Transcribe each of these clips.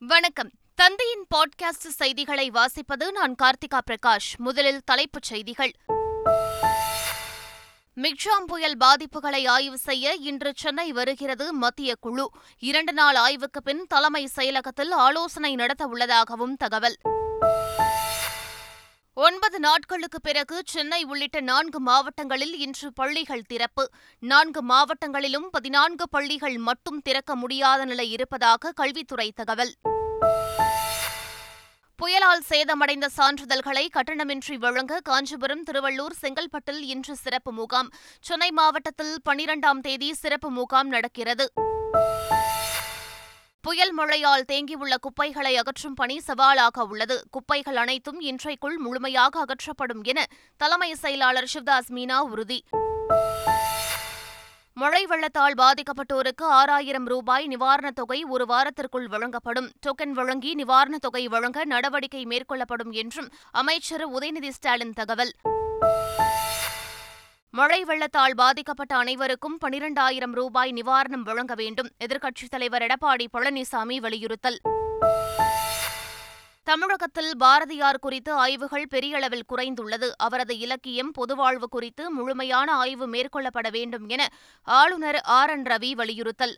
வணக்கம். தந்தையின் பாட்காஸ்ட் செய்திகளை வாசிப்பது நான் கார்த்திகா பிரகாஷ். முதலில் தலைப்புச் செய்திகள். மிக்ஜாம் புயல் பாதிப்புகளை ஆய்வு செய்ய இன்று சென்னை வருகிறது மத்திய குழு. இரண்டு நாள் ஆய்வுக்கு பின் தலைமை செயலகத்தில் ஆலோசனை நடத்த உள்ளதாகவும் தகவல். ஒன்பது நாட்களுக்கு பிறகு சென்னை உள்ளிட்ட நான்கு மாவட்டங்களில் இன்று பள்ளிகள் திறப்பு. நான்கு மாவட்டங்களிலும் பதினான்கு பள்ளிகள் மட்டும் திறக்க முடியாத நிலை இருப்பதாக கல்வித்துறை தகவல். புயலால் சேதமடைந்த சான்றிதழ்களை கட்டணமின்றி வழங்க காஞ்சிபுரம் திருவள்ளூர் செங்கல்பட்டில் இன்று சிறப்பு முகாம். சென்னை மாவட்டத்தில் பனிரெண்டாம் தேதி சிறப்பு முகாம் நடக்கிறது. புயல் மழையால் தேங்கியுள்ள குப்பைகளை அகற்றும் பணி சவாலாக உள்ளது. குப்பைகள் அனைத்தும் இன்றைக்குள் முழுமையாக அகற்றப்படும் என தலைமை செயலாளர் சிவ்தாஸ் மீனா உறுதி. மழை வெள்ளத்தால் பாதிக்கப்பட்டோருக்கு ஆறாயிரம் ரூபாய் நிவாரணத் தொகை ஒரு வாரத்திற்குள் வழங்கப்படும். டோக்கன் வழங்கி நிவாரணத் தொகை வழங்க நடவடிக்கை மேற்கொள்ளப்படும் என்றும் அமைச்சர் உதயநிதி ஸ்டாலின் தகவல். மழை வெள்ளத்தால் பாதிக்கப்பட்ட அனைவருக்கும் பனிரெண்டாயிரம் ரூபாய் நிவாரணம் வழங்க வேண்டும் எதிர்க்கட்சித் தலைவர் எடப்பாடி பழனிசாமி வலியுறுத்தல். தமிழகத்தில் பாரதியார் குறித்து ஆய்வுகள் பெரிய அளவில் குறைந்துள்ளது. அவரது இலக்கியம் பொதுவாழ்வு குறித்து முழுமையான ஆய்வு மேற்கொள்ளப்பட வேண்டும் என ஆளுநர் ஆர் என் ரவி வலியுறுத்தல்.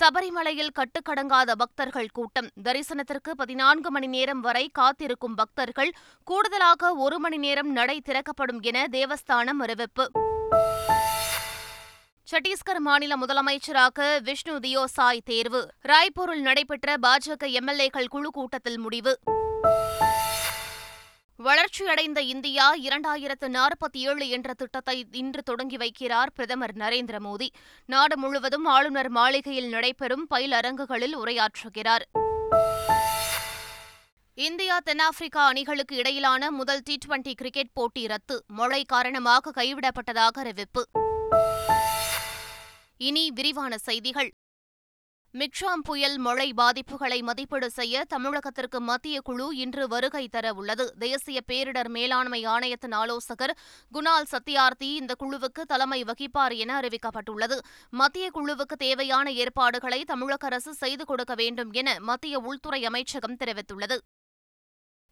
சபரிமலையில் கட்டுக்கடங்காத பக்தர்கள் கூட்டம். தரிசனத்திற்கு பதினான்கு மணி நேரம் வரை காத்திருக்கும் பக்தர்கள் கூடுதலாக ஒரு மணி நேரம் நடை திறக்கப்படும் என தேவஸ்தானம் அறிவிப்பு. சத்தீஸ்கர் மாநில முதலமைச்சராக விஷ்ணு தியோசாய் தேர்வு. ராய்ப்பூரில் நடைபெற்ற பாஜக எம்எல்ஏக்கள் குழு கூட்டத்தில் முடிவு. வளர்ச்சியடைந்த இந்தியா இரண்டாயிரத்து நாற்பத்தி ஏழு என்ற திட்டத்தை இன்று தொடங்கி வைக்கிறார் பிரதமர் நரேந்திர மோடி. நாடு முழுவதும் ஆளுநர் மாளிகையில் நடைபெறும் பயிலரங்குகளில் உரையாற்றுகிறார். இந்தியா தென்னாப்பிரிக்கா அணிகளுக்கு இடையிலான முதல் டி டுவெண்டி கிரிக்கெட் போட்டி ரத்து. மழை காரணமாக கைவிடப்பட்டதாக அறிவிப்பு. இனி விரிவான செய்திகள். மிக்ஷாம் புயல் மழை பாதிப்புகளை மதிப்பீடு செய்ய தமிழகத்திற்கு மத்திய குழு இன்று வருகை தர உள்ளது. தேசிய பேரிடர் மேலாண்மை ஆணையத்தின் ஆலோசகர் குணால் சத்யார்த்தி இந்த குழுவுக்கு தலைமை வகிப்பார் என அறிவிக்கப்பட்டுள்ளது. மத்திய குழுவுக்கு தேவையான ஏற்பாடுகளை தமிழக அரசு செய்து கொடுக்க வேண்டும் என மத்திய உள்துறை அமைச்சகம் தெரிவித்துள்ளது.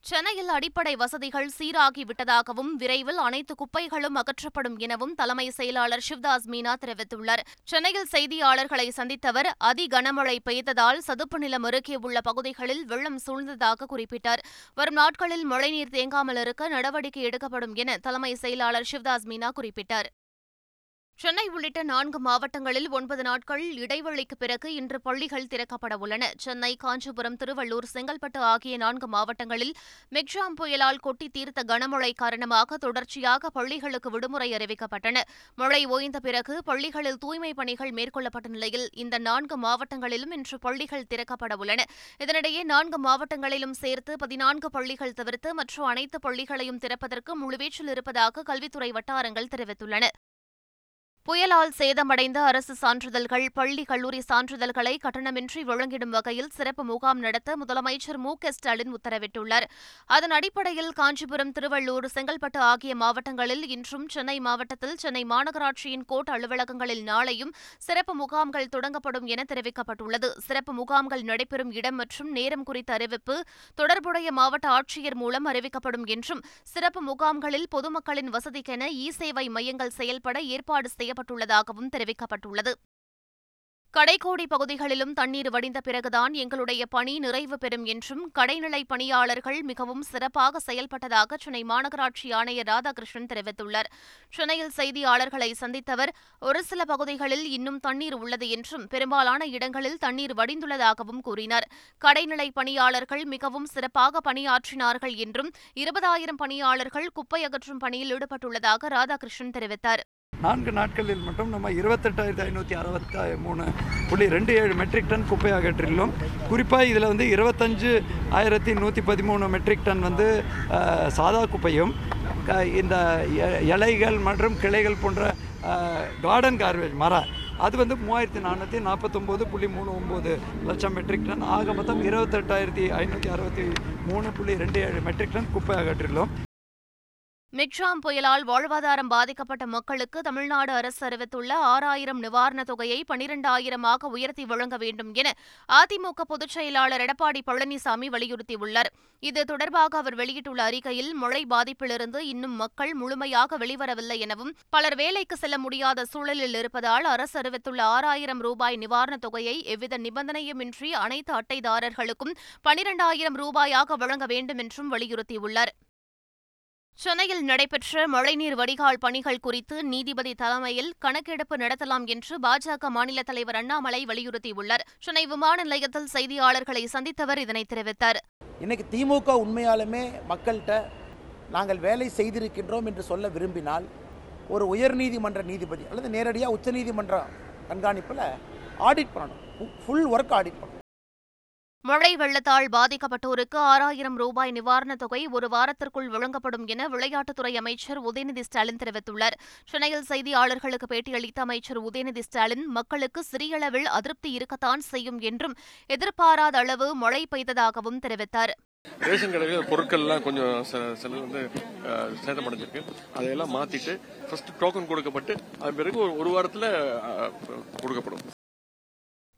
சென்னையில் அடிப்படை வசதிகள் சீராகிவிட்டதாகவும் விரைவில் அனைத்து குப்பைகளும் அகற்றப்படும் எனவும் தலைமை செயலாளர் சிவ்தாஸ் மீனா தெரிவித்துள்ளார். சென்னையில் செய்தியாளர்களை சந்தித்தவர் அதி கனமழை பெய்ததால் சதுப்பு நிலம் அருகே உள்ள பகுதிகளில் வெள்ளம் சூழ்ந்ததாக குறிப்பிட்டார். வரும் நாட்களில் மழைநீர் தேங்காமல் இருக்க நடவடிக்கை எடுக்கப்படும் என தலைமை செயலாளர் சிவ்தாஸ் மீனா குறிப்பிட்டார். சென்னை உள்ளிட்ட நான்கு மாவட்டங்களில் ஒன்பது நாட்கள் இடைவெளிக்கு பிறகு இன்று பள்ளிகள் திறக்கப்பட உள்ளன. சென்னை காஞ்சிபுரம் திருவள்ளூர் செங்கல்பட்டு ஆகிய நான்கு மாவட்டங்களில் மிக்ஜாம் புயலால் கொட்டி தீர்த்த கனமழை காரணமாக தொடர்ச்சியாக பள்ளிகளுக்கு விடுமுறை அறிவிக்கப்பட்டன. மழை ஓய்ந்த பிறகு பள்ளிகளில் தூய்மை பணிகள் மேற்கொள்ளப்பட்ட நிலையில் இந்த நான்கு மாவட்டங்களிலும் இன்று பள்ளிகள் திறக்கப்பட உள்ளன. இதனிடையே நான்கு மாவட்டங்களிலும் சேர்த்து பதினான்கு பள்ளிகள் தவிர்த்து மற்ற அனைத்து பள்ளிகளையும் திறப்பதற்கு முழுவீச்சில் இருப்பதாக கல்வித்துறை வட்டாரங்கள் தெரிவித்துள்ளன. புயலால் சேதமடைந்த அரசு சான்றிதழ்கள் பள்ளி கல்லூரி சான்றிதழ்களை கட்டணமின்றி வழங்கிடும் வகையில் சிறப்பு முகாம் நடத்த முதலமைச்சர் மு க ஸ்டாலின் உத்தரவிட்டுள்ளார். அதன் அடிப்படையில் காஞ்சிபுரம் திருவள்ளூர் செங்கல்பட்டு ஆகிய மாவட்டங்களில் இன்றும் சென்னை மாவட்டத்தில் சென்னை மாநகராட்சியின் கோட் அலுவலகங்களில் நாளையும் சிறப்பு முகாம்கள் தொடங்கப்படும் என தெரிவிக்கப்பட்டுள்ளது. சிறப்பு முகாம்கள் நடைபெறும் இடம் மற்றும் நேரம் குறித்த அறிவிப்பு தொடர்புடைய மாவட்ட ஆட்சியர் மூலம் அறிவிக்கப்படும் என்றும் சிறப்பு முகாம்களில் பொதுமக்களின் வசதிக்கென இ சேவை மையங்கள் செயல்பட ஏற்பாடு செய்ய செய்யப்பட்டுள்ளதாகவும் தெரிவிக்கப்பட்டுள்ளது. கடைக்கோடி பகுதிகளிலும் தண்ணீர் வடிந்த பிறகுதான் எங்களுடைய பணி நிறைவு பெறும் என்றும் கடைநிலை பணியாளர்கள் மிகவும் சிறப்பாக செயல்பட்டதாக சென்னை மாநகராட்சி ஆணையர் ராதாகிருஷ்ணன் தெரிவித்துள்ளார். சென்னையில் செய்தியாளர்களை சந்தித்தவர் ஒரு சில பகுதிகளில் இன்னும் தண்ணீர் உள்ளது என்றும் பெரும்பாலான இடங்களில் தண்ணீர் வடிந்துள்ளதாகவும் கூறினார். கடைநிலை பணியாளர்கள் மிகவும் சிறப்பாக பணியாற்றினார்கள் என்றும் இருபதாயிரம் பணியாளர்கள் குப்பை அகற்றும் பணியில் ஈடுபட்டுள்ளதாக ராதாகிருஷ்ணன் தெரிவித்தார். நான்கு நாட்களில் மட்டும் நம்ம இருபத்தெட்டாயிரத்தி ஐநூற்றி அறுபத்தி மூணு புள்ளி ரெண்டு ஏழு மெட்ரிக் டன் குப்பை அகற்றியுள்ளோம் குறிப்பாக இதில் வந்து இருபத்தஞ்சு ஆயிரத்தி நூற்றி பதிமூணு மெட்ரிக் டன் வந்து சாதா குப்பையும் இந்த இலைகள் மற்றும் கிளைகள் போன்ற கார்டன் கார்பேஜ் மரம் அது வந்து மூவாயிரத்தி நானூற்றி நாற்பத்தொம்போது புள்ளி மூணு ஒம்பது லட்சம் மெட்ரிக் டன் ஆக மொத்தம் இருபத்தெட்டாயிரத்தி ஐநூற்றி அறுபத்தி மூணு புள்ளி ரெண்டு ஏழு மெட்ரிக் டன் குப்பை அகற்றியுள்ளோம் மிட்ராம் புயலால் வாழ்வாதாரம் பாதிக்கப்பட்ட மக்களுக்கு தமிழ்நாடு அரசு அறிவித்துள்ள ஆறாயிரம் நிவாரணத் தொகையை பனிரெண்டாயிரமாக உயர்த்தி வழங்க வேண்டும் என அதிமுக பொதுச் செயலாளர் எடப்பாடி பழனிசாமி வலியுறுத்தியுள்ளார். இது தொடர்பாக அவர் வெளியிட்டுள்ள அறிக்கையில் மழை பாதிப்பிலிருந்து இன்னும் மக்கள் முழுமையாக வெளிவரவில்லை எனவும் பலர் வேலைக்கு செல்ல முடியாத சூழலில் இருப்பதால் அரசு அறிவித்துள்ள ஆறாயிரம் ரூபாய் நிவாரணத் தொகையை எவ்வித நிபந்தனையுமின்றி அனைத்து அட்டைதாரர்களுக்கும் பனிரெண்டாயிரம் ரூபாயாக வழங்க வேண்டும் என்றும் வலியுறுத்தியுள்ளார். சென்னையில் நடைபெற்ற மழைநீர் வடிகால் பணிகள் குறித்து நீதிபதி தலைமையில் கணக்கெடுப்பு நடத்தலாம் என்று பாஜக மாநில தலைவர் அண்ணாமலை வலியுறுத்தியுள்ளார். சென்னை விமான நிலையத்தில் செய்தியாளர்களை சந்தித்தவர் இதனை தெரிவித்தார். இன்னைக்கு திமுக உண்மையாலுமே மக்கள்கிட்ட நாங்கள் வேலை செய்திருக்கின்றோம் என்று சொல்ல விரும்பினால் ஒரு உயர்நீதிமன்ற நீதிபதி அல்லது நேரடியாக உச்சநீதிமன்ற கண்காணிப்பில் ஆடிட் பண்ணணும். ஃபுல் ஒர்க் ஆடிட் பண்ணணும். மழை வெள்ளத்தால் பாதிக்கப்பட்டோருக்கு ஆறாயிரம் ரூபாய் நிவாரணத் தொகை ஒரு வாரத்திற்குள் வழங்கப்படும் என விளையாட்டுத்துறை அமைச்சர் உதயநிதி ஸ்டாலின் தெரிவித்துள்ளார். சென்னையில் செய்தியாளர்களுக்கு பேட்டியளித்த அமைச்சர் உதயநிதி ஸ்டாலின் மக்களுக்கு சிறிய அளவில் அதிருப்தி இருக்கத்தான் செய்யும் என்றும் எதிர்பாராத அளவு மழை பெய்ததாகவும் தெரிவித்தார். ரேஷன் கடையில் பொருட்கள்லாம் கொஞ்சம் சில வந்து சேதமடைஞ்சிருக்கு. அதையெல்லாம் மாத்திட்டு ஃபர்ஸ்ட் டோக்கன் கொடுக்கப்பட்டு அது பிறகு ஒரு ஒரு வாரத்தில் கொடுக்கப்படும்.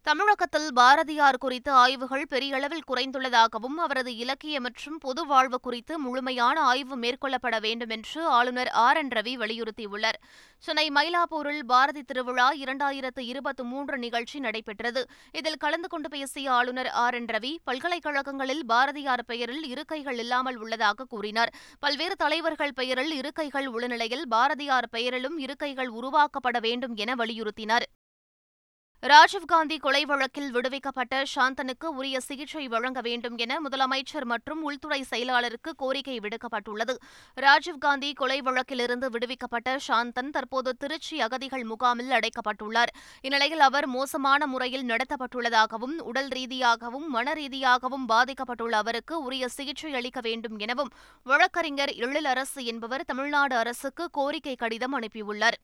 தமிழகத்தில் பாரதியார் குறித்த ஆய்வுகள் பெரிய அளவில் குறைந்துள்ளதாகவும் அவரது இலக்கிய மற்றும் பொது வாழ்வு குறித்து முழுமையான ஆய்வு மேற்கொள்ளப்பட வேண்டும் என்று ஆளுநர் ஆர். என். ரவி வலியுறுத்தியுள்ளார். சென்னை மயிலாப்பூரில் பாரதி திருவிழா இரண்டாயிரத்து இருபத்தி மூன்று நிகழ்ச்சி நடைபெற்றது. இதில் கலந்து கொண்டு பேசிய ஆளுநர் ஆர். என். ரவி பல்கலைக்கழகங்களில் பாரதியார் பெயரில் இருக்கைகள் இல்லாமல் உள்ளதாக கூறினார். பல்வேறு தலைவர்கள் பெயரில் இருக்கைகள் உள்ள நிலையில் பாரதியார் பெயரிலும் இருக்கைகள் உருவாக்கப்பட வேண்டும் என வலியுறுத்தினார். ராஜீவ்காந்தி கொலை வழக்கில் விடுவிக்கப்பட்ட சாந்தனுக்கு உரிய சிகிச்சை வழங்க வேண்டும் என முதலமைச்சர் மற்றும் உள்துறை செயலாளருக்கு கோரிக்கை விடுக்கப்பட்டுள்ளது. ராஜீவ்காந்தி கொலை வழக்கிலிருந்து விடுவிக்கப்பட்ட சாந்தன் தற்போது திருச்சி அகதிகள் முகாமில் அடைக்கப்பட்டுள்ளார். இந்நிலையில் அவர் மோசமான முறையில் நடத்தப்பட்டுள்ளதாகவும் உடல் ரீதியாகவும் மன ரீதியாகவும் பாதிக்கப்பட்டுள்ள அவருக்கு உரிய சிகிச்சை அளிக்க வேண்டும் எனவும் வழக்கறிஞர் எழிலரசு அரசு என்பவர் தமிழ்நாடு அரசுக்கு கோரிக்கை கடிதம் அனுப்பியுள்ளார்.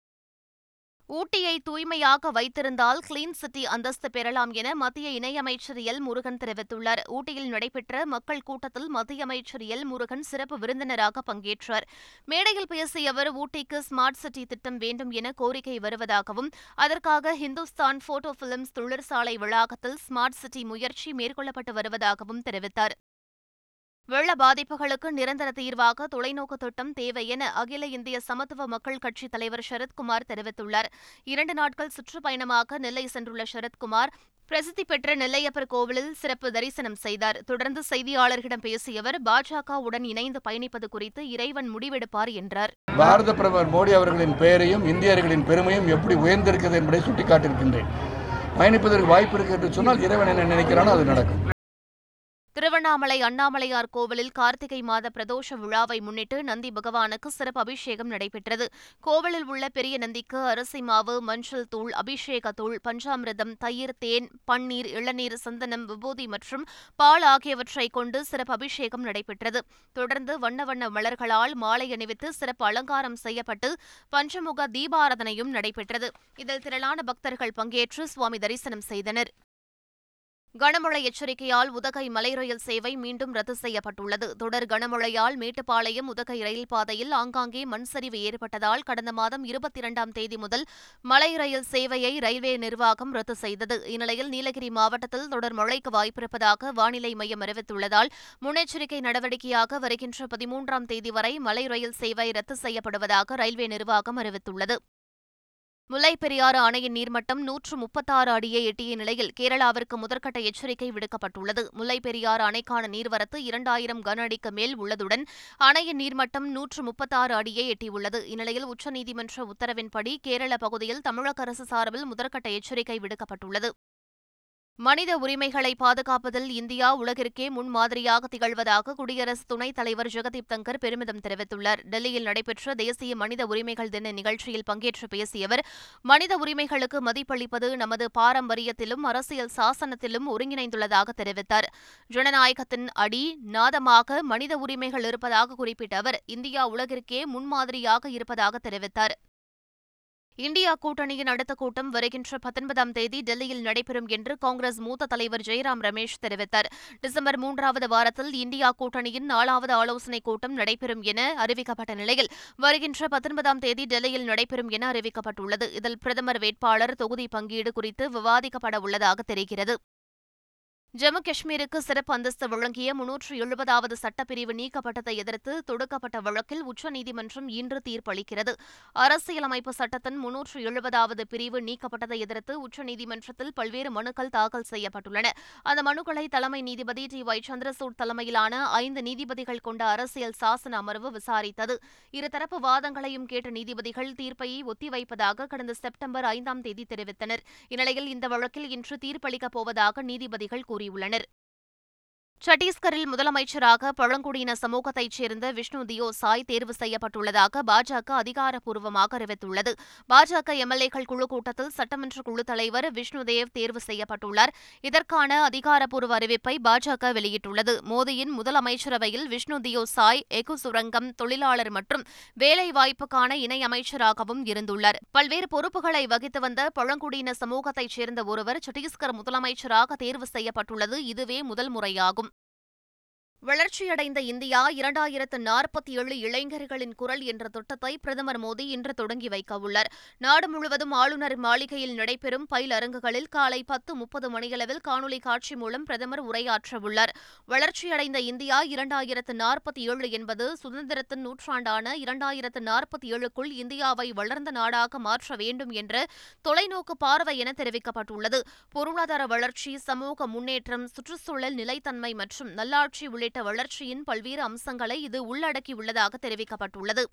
ஊட்டியை தூய்மையாக வைத்திருந்தால் கிளீன் சிட்டி அந்தஸ்து பெறலாம் என மத்திய இணையமைச்சர் எல். முருகன் தெரிவித்துள்ளார். ஊட்டியில் நடைபெற்ற மக்கள் கூட்டத்தில் மத்திய அமைச்சர் எல். முருகன் சிறப்பு விருந்தினராக பங்கேற்றார். மேடையில் பேசிய அவர் ஊட்டிக்கு ஸ்மார்ட் சிட்டி திட்டம் வேண்டும் என கோரிக்கை வருவதாகவும் அதற்காக ஹிந்துஸ்தான் போட்டோ பிலிம்ஸ் தொழிற்சாலை வளாகத்தில் ஸ்மார்ட் சிட்டி முயற்சி மேற்கொள்ளப்பட்டு வருவதாகவும் தெரிவித்தார். வெள்ள பாதிப்புகளுக்கு நிரந்தர தீர்வாக தொலைநோக்கு திட்டம் தேவை என அகில இந்திய சமத்துவ மக்கள் கட்சித் தலைவர் சரத்குமார் தெரிவித்துள்ளார். இரண்டு நாட்கள் சுற்றுப்பயணமாக நெல்லை சென்றுள்ள சரத்குமார் பிரசித்தி பெற்ற நெல்லையப்பர் கோவிலில் சிறப்பு தரிசனம் செய்தார். தொடர்ந்து செய்தியாளர்களிடம் பேசிய அவர் பாஜகவுடன் இணைந்து பயணிப்பது குறித்து இறைவன் முடிவெடுப்பார் என்றார். பாரத பிரதமர் மோடி அவர்களின் பெயரையும் இந்தியர்களின் பெருமையும் எப்படி உயர்ந்திருக்கிறது என்பதை சுட்டிக்காட்டியிருக்கின்றேன். பயணிப்பதற்கு வாய்ப்பு இருக்கு என்று சொன்னால் இறைவன் என்ன நினைக்கிறானோ அது நடக்கும். திருவண்ணாமலை அண்ணாமலையார் கோவிலில் கார்த்திகை மாத பிரதோஷ விழாவை முன்னிட்டு நந்தி பகவானுக்கு சிறப்பு அபிஷேகம் நடைபெற்றது. கோவிலில் உள்ள பெரிய நந்திக்கு அரிசி மாவு மஞ்சள் தூள் அபிஷேக தூள் பஞ்சாமிரதம் தயிர் தேன் பன்னீர் இளநீர் சந்தனம் விபூதி மற்றும் பால் ஆகியவற்றை கொண்டு சிறப்பு அபிஷேகம் நடைபெற்றது. தொடர்ந்து வண்ண வண்ண மலர்களால் மாலை அணிவித்து சிறப்பு அலங்காரம் செய்யப்பட்டு பஞ்சமுக தீபாராதனையும் நடைபெற்றது. இதில் திரளான பக்தர்கள் பங்கேற்று சுவாமி தரிசனம் செய்தனர். கனமழை எச்சரிக்கையால் உதகை மலை ரயில் சேவை மீண்டும் ரத்து செய்யப்பட்டுள்ளது. தொடர் கனமழையால் மேட்டுப்பாளையம் உதகை ரயில் பாதையில் ஆங்காங்கே மண் சரிவு ஏற்பட்டதால் கடந்த மாதம் இருபத்தி இரண்டாம் தேதி முதல் மலை ரயில் சேவையை ரயில்வே நிர்வாகம் ரத்து செய்தது. இந்நிலையில் நீலகிரி மாவட்டத்தில் தொடர் மழைக்கு வாய்ப்பிருப்பதாக வானிலை மையம் அறிவித்துள்ளதால் முன்னெச்சரிக்கை நடவடிக்கையாக வருகின்ற பதிமூன்றாம் தேதி வரை மலை ரயில் சேவை ரத்து செய்யப்படுவதாக ரயில்வே நிர்வாகம் அறிவித்துள்ளது. முல்லைப்பெரியாறு அணையின் நீர்மட்டம் நூற்று முப்பத்தாறு அடியை எட்டிய நிலையில் கேரளாவிற்கு முதற்கட்ட எச்சரிக்கை விடுக்கப்பட்டுள்ளது. முல்லைப் பெரியாறு அணைக்கான நீர்வரத்து இரண்டாயிரம் கன அடிக்கு மேல் உள்ளதுடன் அணையின் நீர்மட்டம் நூற்று முப்பத்தாறு அடியை எட்டியுள்ளது. இந்நிலையில் உச்சநீதிமன்ற உத்தரவின்படி கேரள பகுதியில் தமிழக அரசு சார்பில் முதற்கட்ட எச்சரிக்கை விடுக்கப்பட்டுள்ளது. மனித உரிமைகளை பாதுகாப்பதில் இந்தியா உலகிற்கே முன்மாதிரியாக திகழ்வதாக குடியரசு துணைத் தலைவர் ஜெகதீப் தங்கர் பெருமிதம் தெரிவித்துள்ளார். டெல்லியில் நடைபெற்ற தேசிய மனித உரிமைகள் தின நிகழ்ச்சியில் பங்கேற்று பேசிய அவர் மனித உரிமைகளுக்கு மதிப்பளிப்பது நமது பாரம்பரியத்திலும் அரசியல் சாசனத்திலும் ஒருங்கிணைந்துள்ளதாக தெரிவித்தார். ஜனநாயகத்தின் அடி நாதமாக மனித உரிமைகள் இருப்பதாக குறிப்பிட்ட அவர் இந்தியா உலகிற்கே முன்மாதிரியாக இருப்பதாக தெரிவித்தார். இந்தியா கூட்டணியின் அடுத்த கூட்டம் வருகின்ற பத்தொன்பதாம் தேதி டெல்லியில் நடைபெறும் என்று காங்கிரஸ் மூத்த தலைவர் ஜெயராம் ரமேஷ் தெரிவித்தார். டிசம்பர் மூன்றாவது வாரத்தில் இந்தியா கூட்டணியின் நாலாவது ஆலோசனைக் கூட்டம் நடைபெறும் என அறிவிக்கப்பட்ட நிலையில் வருகின்ற பத்தொன்பதாம் தேதி டெல்லியில் நடைபெறும் என அறிவிக்கப்பட்டுள்ளது. இதில் பிரதமர் வேட்பாளர் தொகுதி பங்கீடு குறித்து விவாதிக்கப்பட உள்ளதாக தெரிகிறது. ஜம்மு காஷ்மீருக்கு சிறப்பு அந்தஸ்து வழங்கிய முன்னூற்று எழுபதாவது சட்டப்பிரிவு நீக்கப்பட்டதை எதிர்த்து தொடுக்கப்பட்ட வழக்கில் உச்சநீதிமன்றம் இன்று தீர்ப்பளிக்கிறது. அரசியலமைப்பு சட்டத்தின் முன்னூற்று எழுபதாவது பிரிவு நீக்கப்பட்டதை எதிர்த்து உச்சநீதிமன்றத்தில் பல்வேறு மனுக்கள் தாக்கல் செய்யப்பட்டுள்ளன. அந்த மனுக்களை தலைமை நீதிபதி டி. ஒய் சந்திரசூட் தலைமையிலான ஐந்து நீதிபதிகள் கொண்ட அரசியல் சாசன அமர்வு விசாரித்தது. இருதரப்பு வாதங்களையும் கேட்ட நீதிபதிகள் தீர்ப்பை ஒத்திவைப்பதாக கடந்த செப்டம்பர் ஐந்தாம் தேதி தெரிவித்தனர். இந்நிலையில் இந்த வழக்கில் இன்று தீர்ப்பளிக்கப் போவதாக நீதிபதிகள் கூறியுள்ளனர். சத்தீஸ்கரில் முதலமைச்சராக பழங்குடியின சமூகத்தைச் சேர்ந்த விஷ்ணு தியோ சாய் தேர்வு செய்யப்பட்டுள்ளதாக பாஜக அதிகாரப்பூர்வமாக அறிவித்துள்ளது. பாஜக எம்எல்ஏக்கள் குழு கூட்டத்தில் சட்டமன்ற குழு தலைவர் விஷ்ணு தேவ் தேர்வு செய்யப்பட்டுள்ளார். இதற்கான அதிகாரப்பூர்வ அறிவிப்பை பாஜக வெளியிட்டுள்ளது. மோடியின் முதலமைச்சரவையில் விஷ்ணு தியோ சாய் எகு சுரங்கம் தொழிலாளர் மற்றும் வேலைவாய்ப்புக்கான இணை அமைச்சராகவும் இருந்துள்ளார். பல்வேறு பொறுப்புகளை வகித்து வந்த பழங்குடியின சமூகத்தைச் சேர்ந்த ஒருவர் சத்தீஸ்கர் முதலமைச்சராக தேர்வு செய்யப்பட்டுள்ளது. இதுவே முதல் முறையாகும். வளர்ச்சியடைந்த இந்தியா இரண்டாயிரத்து நாற்பத்தி ஏழு இளைஞர்களின் குரல் என்ற திட்டத்தை பிரதமர் மோடி இன்று தொடங்கி வைக்கவுள்ளார் நாடு முழுவதும் ஆளுநர் மாளிகையில் நடைபெறும் பயிலரங்குகளில் காலை பத்து முப்பது மணியளவில் காணொலி காட்சி மூலம் பிரதமர் உரையாற்றவுள்ளார் வளர்ச்சியடைந்த இந்தியா இரண்டாயிரத்து நாற்பத்தி ஏழு என்பது சுதந்திரத்தின் நூற்றாண்டான இரண்டாயிரத்து நாற்பத்தி ஏழுக்குள் இந்தியாவை வளர்ந்த நாடாக மாற்ற வேண்டும் என்ற தொலைநோக்கு பார்வை என தெரிவிக்கப்பட்டுள்ளது. பொருளாதார வளர்ச்சி சமூக முன்னேற்றம் சுற்றுச்சூழல் நிலைத்தன்மை மற்றும் நல்லாட்சி உள்ளிட்ட வளர்ச்சியின் பல்வேறு அம்சங்களை இது உள்ளடக்கியுள்ளதாக தெரிவிக்கப்பட்டுள்ளது.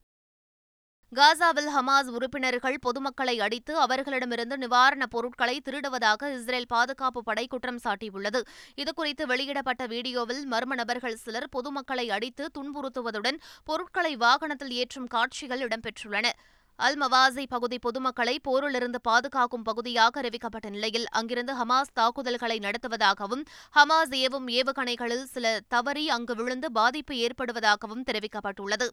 காசாவில் ஹமாஸ் உறுப்பினர்கள் பொதுமக்களை அடித்து அவர்களிடமிருந்து நிவாரணப் பொருட்களை திருடுவதாக இஸ்ரேல் பாதுகாப்பு படை குற்றம் சாட்டியுள்ளது. இதுகுறித்து வெளியிடப்பட்ட வீடியோவில் மர்ம நபர்கள் சிலர் பொதுமக்களை அடித்து துன்புறுத்துவதுடன் பொருட்களை வாகனத்தில் ஏற்றும் காட்சிகள் இடம்பெற்றுள்ளன. அல் மவாசி பகுதி பொதுமக்களை போரிலிருந்து பாதுகாக்கும் பகுதியாக அறிவிக்கப்பட்ட நிலையில் அங்கிருந்து ஹமாஸ் தாக்குதல்களை நடத்துவதாகவும் ஹமாஸ் ஏவும் ஏவுகணைகளில் சில தவறி அங்கு விழுந்து பாதிப்பு ஏற்படுவதாகவும் தெரிவிக்கப்பட்டுள்ளது.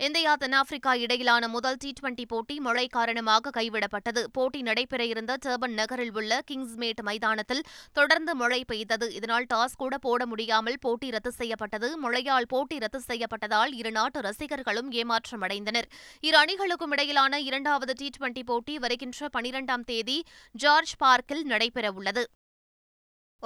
இந்தியா தென்னாப்பிரிக்கா இடையிலான முதல் டி டுவெண்டி போட்டி மழை காரணமாக கைவிடப்பட்டது. போட்டி நடைபெற இருந்த டர்பன் நகரில் உள்ள கிங்ஸ்மேட் மைதானத்தில் தொடர்ந்து மழை பெய்தது. இதனால் டாஸ் கூட போட முடியாமல் போட்டி ரத்து செய்யப்பட்டது. மழையால் போட்டி ரத்து செய்யப்பட்டதால் இரு நாட்டு ரசிகர்களும் ஏமாற்றமடைந்தனர். இரு அணிகளுக்கும் இடையிலான இரண்டாவது டி டுவெண்டி போட்டி வருகின்ற பனிரெண்டாம் தேதி ஜார்ஜ் பார்க்கில் நடைபெறவுள்ளது.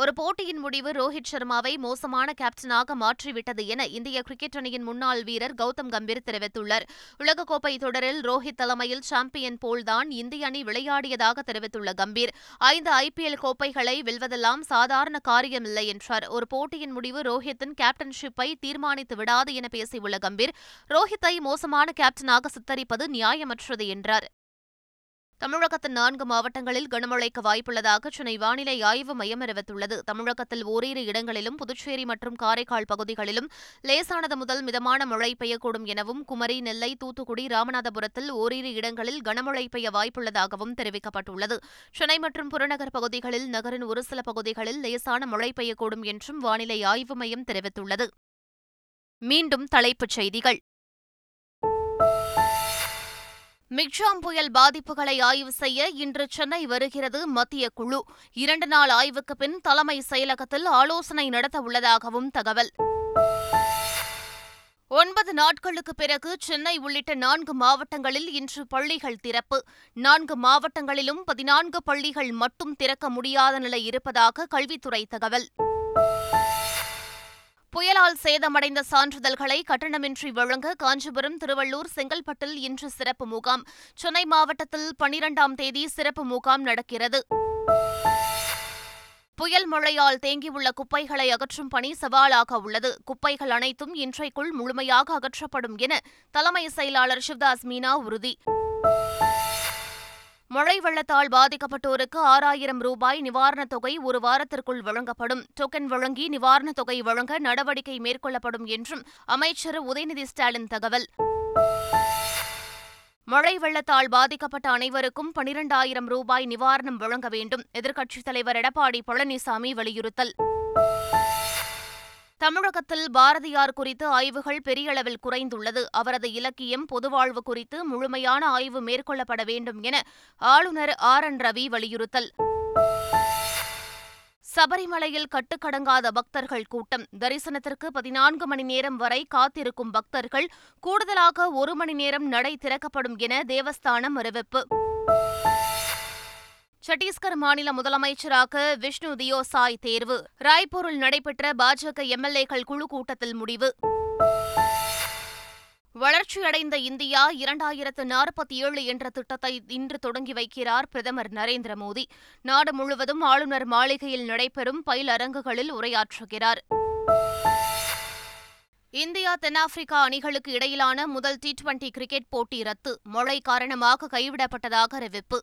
ஒரு போட்டியின் முடிவு ரோஹித் சர்மாவை மோசமான கேப்டனாக மாற்றிவிட்டது என இந்திய கிரிக்கெட் அணியின் முன்னாள் வீரர் கௌதம் கம்பீர் தெரிவித்துள்ளார். உலகக்கோப்பை தொடரில் ரோஹித் தலைமையில் சாம்பியன் போல்தான் இந்திய அணி விளையாடியதாக தெரிவித்துள்ள கம்பீர் ஐந்து ஐபிஎல் கோப்பைகளை வெல்வதெல்லாம் சாதாரண காரியமில்லை என்றார். ஒரு போட்டியின் முடிவு ரோஹித்தின் கேப்டன்ஷிப்பை தீர்மானித்து விடாது என பேசியுள்ள கம்பீர் ரோஹித்தை மோசமான கேப்டனாக சித்தரிப்பது நியாயமற்றது என்றார். தமிழகத்தின் நான்கு மாவட்டங்களில் கனமழைக்கு வாய்ப்புள்ளதாக சென்னை வானிலை ஆய்வு மையம் அறிவித்துள்ளது. தமிழகத்தில் ஓரிரு இடங்களிலும் புதுச்சேரி மற்றும் காரைக்கால் பகுதிகளிலும் லேசானது முதல் மிதமான மழை பெய்யக்கூடும் எனவும் குமரி நெல்லை தூத்துக்குடி ராமநாதபுரத்தில் ஓரிரு இடங்களில் கனமழை பெய்ய வாய்ப்புள்ளதாகவும் தெரிவிக்கப்பட்டுள்ளது. சென்னை மற்றும் புறநகர் பகுதிகளில் நகரின் ஒரு சில பகுதிகளில் லேசான மழை பெய்யக்கூடும் என்றும் வானிலை ஆய்வு மையம் தெரிவித்துள்ளது. மீண்டும் தலைப்புச் செய்திகள். மிக்ஜாம் புயல் பாதிப்புகளை ஆய்வு செய்ய இன்று சென்னை வருகிறது மத்திய குழு. இரண்டு நாள் ஆய்வுக்கு பின் தலைமை செயலகத்தில் ஆலோசனை நடத்த உள்ளதாகவும் தகவல். ஒன்பது நாட்களுக்கு பிறகு சென்னை உள்ளிட்ட நான்கு மாவட்டங்களில் இன்று பள்ளிகள் திறப்பு. நான்கு மாவட்டங்களிலும் பதினான்கு பள்ளிகள் மட்டும் திறக்க முடியாத நிலை இருப்பதாக கல்வித்துறை தகவல். புயலால் சேதமடைந்த சான்றிதழ்களை கட்டணமின்றி வழங்க காஞ்சிபுரம் திருவள்ளூர் செங்கல்பட்டில் இன்று சிறப்பு முகாம். சென்னை மாவட்டத்தில் பனிரெண்டாம் தேதி சிறப்பு முகாம் நடக்கிறது. புயல் மழையால் தேங்கியுள்ள குப்பைகளை அகற்றும் பணி சவாலாக உள்ளது. குப்பைகள் அனைத்தும் இன்றைக்குள் முழுமையாக அகற்றப்படும் என தலைமை செயலாளர் சிவதாஸ் மீனா உறுதி. மழை வெள்ளத்தால் பாதிக்கப்பட்டோருக்கு ஆறாயிரம் ரூபாய் நிவாரணத் தொகை ஒரு வாரத்திற்குள் வழங்கப்படும். டோக்கன் வழங்கி நிவாரணத் தொகை வழங்க நடவடிக்கை மேற்கொள்ளப்படும் என்றும் அமைச்சர் உதயநிதி ஸ்டாலின் தகவல். மழை வெள்ளத்தால் பாதிக்கப்பட்ட அனைவருக்கும் பனிரெண்டாயிரம் ரூபாய் நிவாரணம் வழங்க வேண்டும் எதிர்க்கட்சித் தலைவர் எடப்பாடி பழனிசாமி வலியுறுத்தல். தமிழகத்தில் பாரதியார் குறித்து ஆய்வுகள் பெரிய அளவில் குறைந்துள்ளது. அவரது இலக்கியம் பொதுவாழ்வு குறித்து முழுமையான ஆய்வு மேற்கொள்ளப்பட வேண்டும் என ஆளுநர் ஆர். என். ரவி வலியுறுத்தல். சபரிமலையில் கட்டுக்கடங்காத பக்தர்கள் கூட்டம். தரிசனத்திற்கு பதினான்கு மணி நேரம் வரை காத்திருக்கும் பக்தர்கள் கூடுதலாக ஒரு மணி நேரம் நடை திறக்கப்படும் என தேவஸ்தானம் அறிவிப்பு. சத்தீஸ்கர் மாநில முதலமைச்சராக விஷ்ணு தியோசாய் தேர்வு. ராய்ப்பூரில் நடைபெற்ற பாஜக எம்எல்ஏக்கள் குழு கூட்டத்தில் முடிவு. வளர்ச்சியடைந்த இந்தியா இரண்டாயிரத்து நாற்பத்தி ஏழு என்ற திட்டத்தை இன்று தொடங்கி வைக்கிறார் பிரதமர் நரேந்திர மோடி. நாடு முழுவதும் ஆளுநர் மாளிகையில் நடைபெறும் பயிலரங்குகளில் உரையாற்றுகிறார். இந்தியா தென்னாப்பிரிக்கா அணிகளுக்கு இடையிலான முதல் டி டுவெண்டி கிரிக்கெட் போட்டி ரத்து. மழை காரணமாக கைவிடப்பட்டதாக அறிவிப்பு.